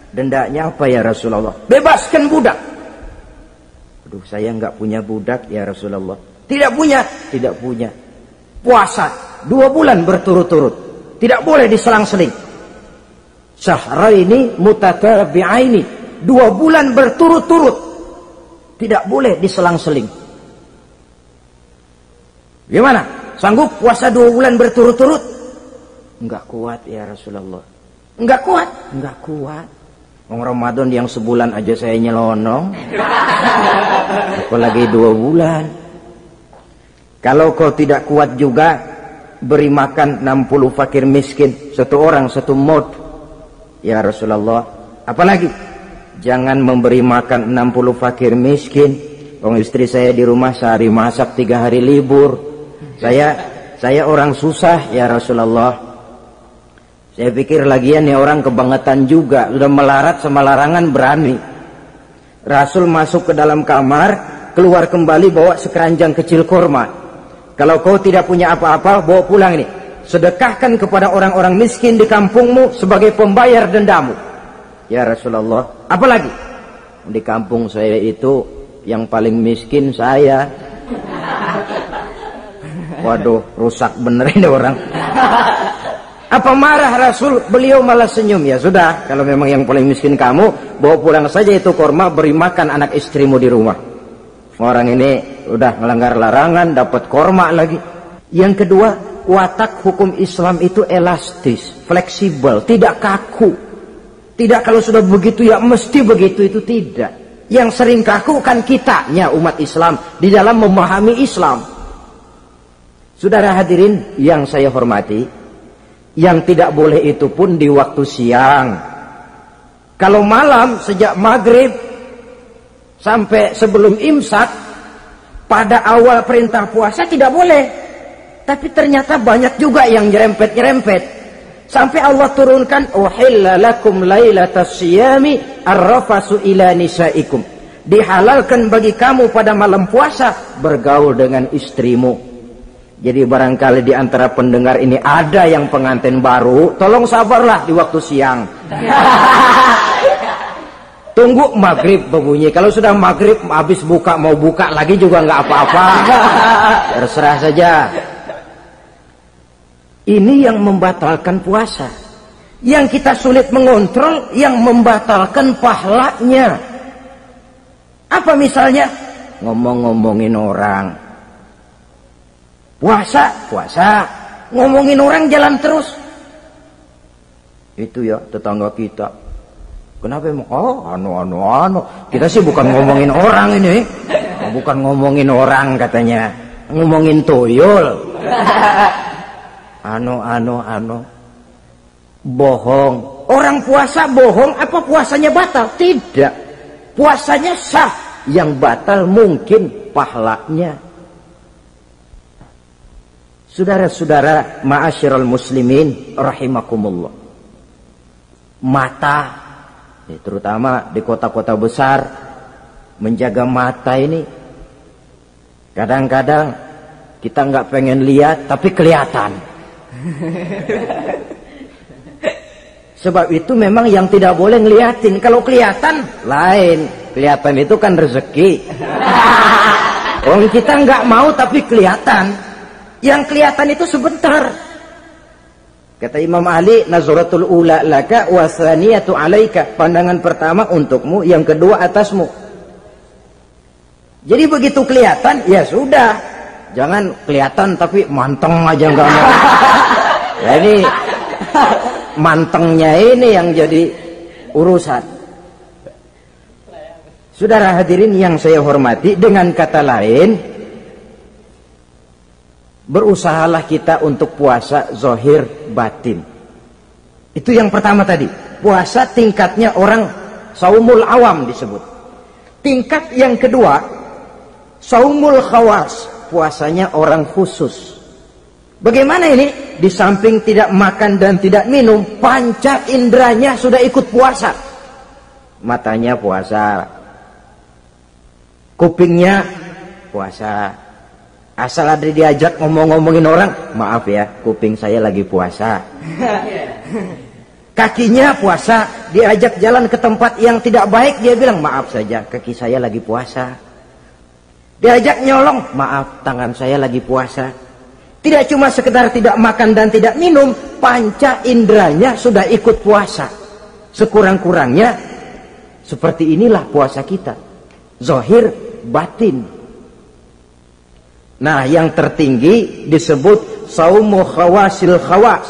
Dendanya apa ya Rasulullah? Bebaskan budak. Aduh saya nggak punya budak ya Rasulullah. Tidak punya, tidak punya. Puasa dua bulan berturut-turut. Tidak boleh diselang-seling. ini mutatabi'aini. Dua bulan berturut-turut. Tidak boleh diselang-seling. Gimana? Sanggup puasa dua bulan berturut-turut? Enggak kuat ya Rasulullah. Enggak kuat? Enggak kuat. Wong Ramadan yang sebulan aja saya nyelonong. Apalagi dua bulan. Kalau kau tidak kuat juga, beri makan 60 fakir miskin. Satu orang, satu mod. Ya Rasulullah. Apalagi? Jangan memberi makan 60 fakir miskin. Wong istri saya di rumah sehari masak, tiga hari libur. Saya saya orang susah ya Rasulullah. Saya pikir lagian nih orang kebangetan juga, sudah melarat sama larangan berani. Rasul masuk ke dalam kamar, keluar kembali bawa sekeranjang kecil kurma. Kalau kau tidak punya apa-apa, bawa pulang ini. Sedekahkan kepada orang-orang miskin di kampungmu sebagai pembayar dendamu. Ya Rasulullah, apalagi? Di kampung saya itu yang paling miskin saya. Waduh, rusak bener ini orang. Apa marah Rasul? Beliau malah senyum. Ya sudah, kalau memang yang paling miskin kamu, bawa pulang saja itu korma, beri makan anak istrimu di rumah. Orang ini udah melanggar larangan, dapat korma lagi. Yang kedua, watak hukum Islam itu elastis, fleksibel, tidak kaku. Tidak kalau sudah begitu ya mesti begitu itu tidak. Yang sering kaku kan kitanya umat Islam di dalam memahami Islam. Saudara hadirin yang saya hormati, yang tidak boleh itu pun di waktu siang. Kalau malam sejak maghrib sampai sebelum imsak pada awal perintah puasa tidak boleh. Tapi ternyata banyak juga yang nyerempet-nyerempet. Sampai Allah turunkan uhilla lakum lailatas siyami arrafasu ila nisaikum. Dihalalkan bagi kamu pada malam puasa bergaul dengan istrimu. Jadi barangkali di antara pendengar ini ada yang pengantin baru, tolong sabarlah di waktu siang. *laughs* Tunggu maghrib berbunyi. Kalau sudah maghrib habis buka mau buka lagi juga nggak apa-apa. *laughs* Terserah saja. Ini yang membatalkan puasa. Yang kita sulit mengontrol, yang membatalkan pahalanya. Apa misalnya? Ngomong-ngomongin orang Puasa, puasa. Ngomongin orang jalan terus. Itu ya tetangga kita. Kenapa emang? Oh, anu, anu, anu. Kita sih bukan ngomongin orang ini. Bukan ngomongin orang katanya. Ngomongin tuyul. *laughs* Anu, anu, anu. Bohong. Orang puasa bohong, apa puasanya batal? Tidak. Puasanya sah. Yang batal mungkin pahlanya. Saudara-saudara ma'asyiral muslimin rahimakumullah. Mata ya, terutama di kota-kota besar menjaga mata ini kadang-kadang kita nggak pengen lihat tapi kelihatan. *laughs* Sebab itu memang yang tidak boleh ngeliatin. Kalau kelihatan lain. Kelihatan itu kan rezeki. *laughs* Orang kita nggak mau tapi kelihatan. Yang kelihatan itu sebentar. Kata Imam Ali, nazaratul ula laka wa thaniyatu alaika. Pandangan pertama untukmu, yang kedua atasmu. Jadi begitu kelihatan, ya sudah. Jangan kelihatan tapi manteng aja enggak mau. ya *laughs* ini mantengnya ini yang jadi urusan. Saudara hadirin yang saya hormati, dengan kata lain, berusahalah kita untuk puasa zohir batin. Itu yang pertama tadi. Puasa tingkatnya orang saumul awam disebut. Tingkat yang kedua, saumul khawas. Puasanya orang khusus. Bagaimana ini? Di samping tidak makan dan tidak minum, panca indranya sudah ikut puasa. Matanya puasa. Kupingnya puasa Asal ada diajak ngomong-ngomongin orang, maaf ya, kuping saya lagi puasa. *laughs* Kakinya puasa, diajak jalan ke tempat yang tidak baik, dia bilang, maaf saja, kaki saya lagi puasa. Diajak nyolong, maaf, tangan saya lagi puasa. Tidak cuma sekedar tidak makan dan tidak minum, panca indranya sudah ikut puasa. Sekurang-kurangnya, seperti inilah puasa kita. Zohir, batin. Nah, yang tertinggi disebut saumu khawasil khawas.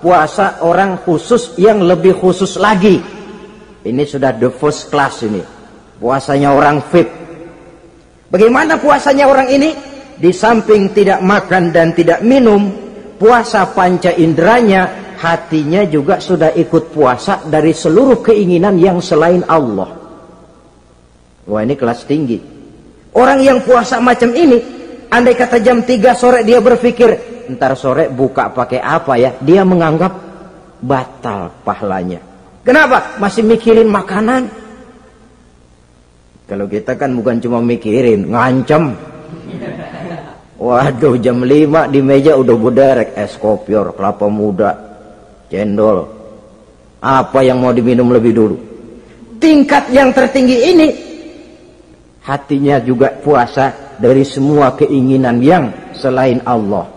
Puasa orang khusus yang lebih khusus lagi. Ini sudah the first class ini. Puasanya orang fit. Bagaimana puasanya orang ini? Di samping tidak makan dan tidak minum, puasa panca inderanya, hatinya juga sudah ikut puasa dari seluruh keinginan yang selain Allah. Wah ini kelas tinggi. Orang yang puasa macam ini Andai kata jam 3 sore dia berpikir, ntar sore buka pakai apa ya? Dia menganggap batal pahalanya. Kenapa? Masih mikirin makanan. Kalau kita kan bukan cuma mikirin, ngancem. *laughs* Waduh jam 5 di meja udah buderek es kopior, kelapa muda, cendol. Apa yang mau diminum lebih dulu? Tingkat yang tertinggi ini hatinya juga puasa dari semua keinginan yang selain Allah.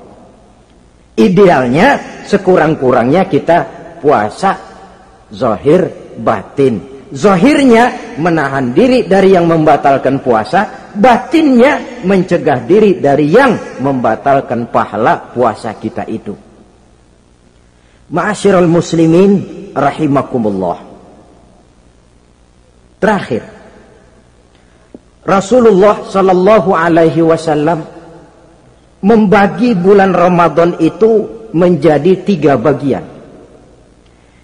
Idealnya sekurang-kurangnya kita puasa zahir batin. Zahirnya menahan diri dari yang membatalkan puasa, batinnya mencegah diri dari yang membatalkan pahala puasa kita itu. Ma'asyiral muslimin rahimakumullah. Terakhir, Rasulullah Shallallahu Alaihi Wasallam membagi bulan Ramadan itu menjadi tiga bagian.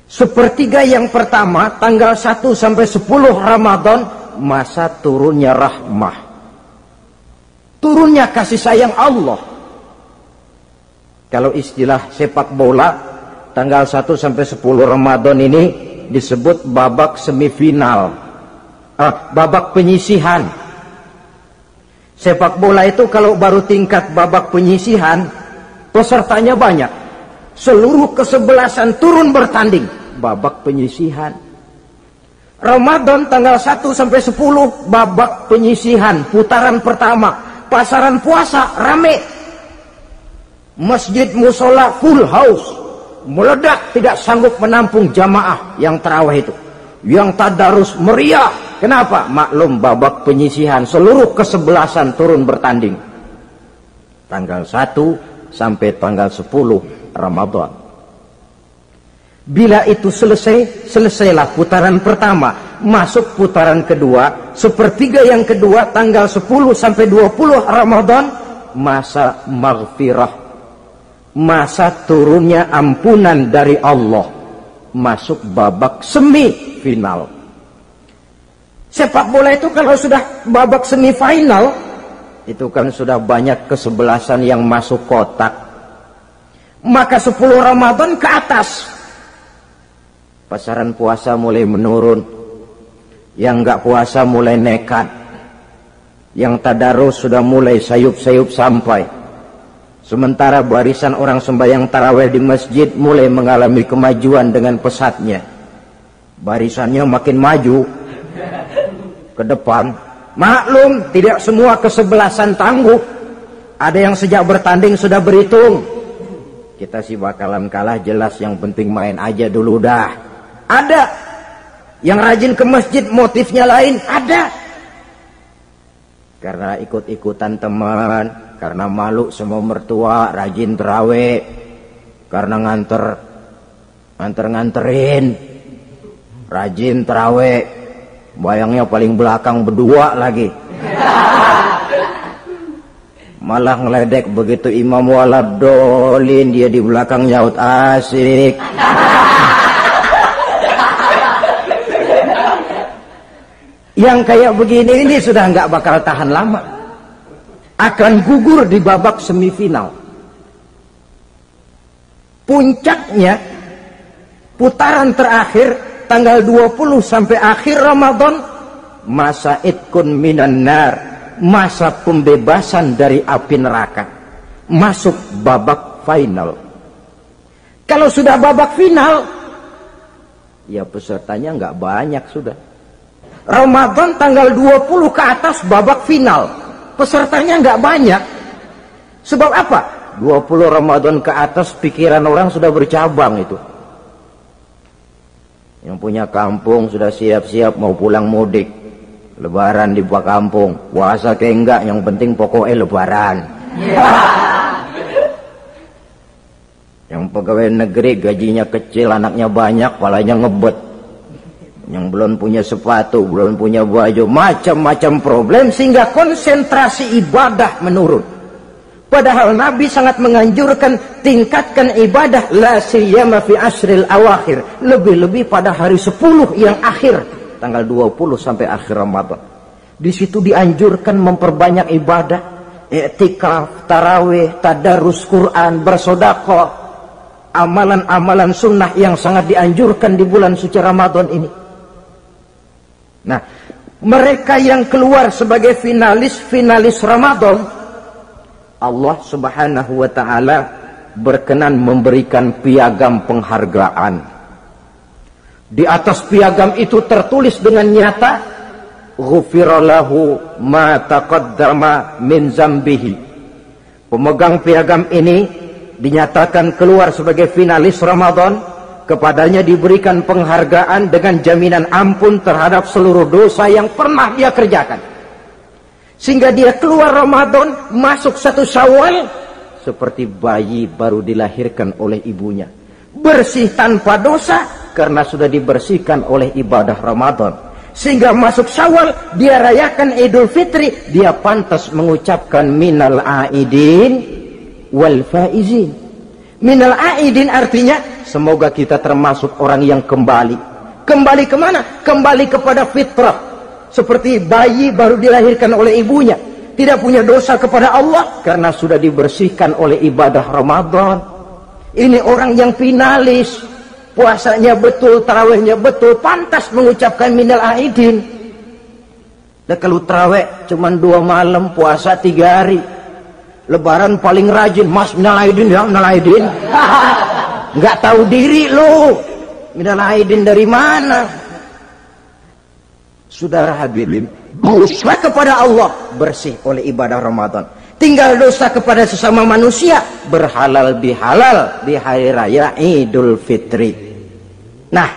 Sepertiga yang pertama tanggal 1 sampai 10 Ramadan masa turunnya rahmah. Turunnya kasih sayang Allah. Kalau istilah sepak bola tanggal 1 sampai 10 Ramadan ini disebut babak semifinal. Ah, babak penyisihan Sepak bola itu kalau baru tingkat babak penyisihan, pesertanya banyak. Seluruh kesebelasan turun bertanding. Babak penyisihan. Ramadan tanggal 1 sampai 10 babak penyisihan putaran pertama pasaran puasa rame masjid musola full house meledak tidak sanggup menampung jamaah yang terawih itu yang tadarus meriah Kenapa? Maklum babak penyisihan seluruh kesebelasan turun bertanding. Tanggal 1 sampai tanggal 10 Ramadan. Bila itu selesai, selesailah putaran pertama. Masuk putaran kedua, sepertiga yang kedua tanggal 10 sampai 20 Ramadan, masa maghfirah. Masa turunnya ampunan dari Allah. Masuk babak semifinal. Sepak bola itu kalau sudah babak semifinal, itu kan sudah banyak kesebelasan yang masuk kotak. Maka 10 Ramadan ke atas. Pasaran puasa mulai menurun. Yang nggak puasa mulai nekat. Yang tadarus sudah mulai sayup-sayup sampai. Sementara barisan orang sembahyang taraweh di masjid mulai mengalami kemajuan dengan pesatnya barisannya makin maju ke depan maklum tidak semua kesebelasan tangguh ada yang sejak bertanding sudah berhitung kita sih bakalan kalah jelas yang penting main aja dulu dah ada. Yang rajin ke masjid motifnya lain? Ada. Karena ikut-ikutan teman, karena malu semua mertua, rajin terawih, karena nganter, nganter-nganterin, rajin terawih, bayangnya paling belakang berdua lagi. *laughs* Malah ngeledek begitu imam waladolin dia di belakang nyaut asik. *laughs* Yang kayak begini ini sudah nggak bakal tahan lama. Akan gugur di babak semifinal. Puncaknya putaran terakhir tanggal 20 sampai akhir Ramadan masa itkun minan nar, masa pembebasan dari api neraka. Masuk babak final. Kalau sudah babak final, ya pesertanya nggak banyak sudah Ramadan tanggal 20 ke atas babak final. Pesertanya nggak banyak. Sebab apa? 20 Ramadan ke atas pikiran orang sudah bercabang itu. Yang punya kampung sudah siap-siap mau pulang mudik. Lebaran di buah kampung. Puasa ke enggak, yang penting pokoknya lebaran. Yang pegawai negeri gajinya kecil, anaknya banyak, palanya ngebet yang belum punya sepatu, belum punya baju, macam-macam problem sehingga konsentrasi ibadah menurun. Padahal Nabi sangat menganjurkan tingkatkan ibadah la siyama fi asril awakhir, lebih-lebih pada hari 10 yang akhir tanggal 20 sampai akhir Ramadan. Di situ dianjurkan memperbanyak ibadah, i'tikaf, tarawih, tadarus Quran, bersedekah, amalan-amalan sunnah yang sangat dianjurkan di bulan suci Ramadan ini. Nah, mereka yang keluar sebagai finalis-finalis Ramadan, Allah Subhanahu wa taala berkenan memberikan piagam penghargaan. Di atas piagam itu tertulis dengan nyata, "Ghufirallahu ma taqaddama min zambihi." Pemegang piagam ini dinyatakan keluar sebagai finalis Ramadan kepadanya diberikan penghargaan dengan jaminan ampun terhadap seluruh dosa yang pernah dia kerjakan. Sehingga dia keluar Ramadan, masuk satu syawal, seperti bayi baru dilahirkan oleh ibunya. Bersih tanpa dosa, karena sudah dibersihkan oleh ibadah Ramadan. Sehingga masuk syawal, dia rayakan idul fitri, dia pantas mengucapkan minal aidin wal faizin. Minal aidin artinya Semoga kita termasuk orang yang kembali. Kembali ke mana? Kembali kepada fitrah. Seperti bayi baru dilahirkan oleh ibunya. Tidak punya dosa kepada Allah. Karena sudah dibersihkan oleh ibadah Ramadan. Ini orang yang finalis. Puasanya betul, tarawehnya betul. Pantas mengucapkan minal aidin. Dan kalau taraweh cuma dua malam, puasa tiga hari. Lebaran paling rajin. Mas minal aidin ya, minal aidin. *laughs* nggak tahu diri lu minal aidin dari mana saudara hadirin dosa kepada Allah bersih oleh ibadah Ramadan. Tinggal dosa kepada sesama manusia berhalal bihalal di hari raya Idul Fitri. Nah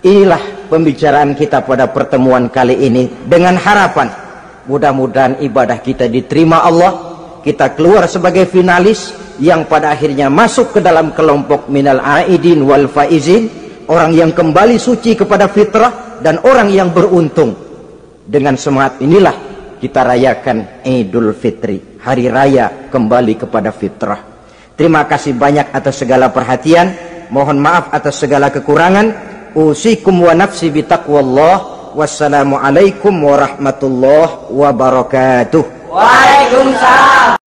inilah pembicaraan kita pada pertemuan kali ini dengan harapan mudah-mudahan ibadah kita diterima Allah kita keluar sebagai finalis yang pada akhirnya masuk ke dalam kelompok minal aidin wal faizin orang yang kembali suci kepada fitrah dan orang yang beruntung. Dengan semangat inilah kita rayakan Idul Fitri hari raya kembali kepada fitrah. Terima kasih banyak atas segala perhatian. Mohon maaf atas segala kekurangan. Usikum wa nafsi bitaqwallah wassalamualaikum warahmatullahi wabarakatuh. Waalaikumsalam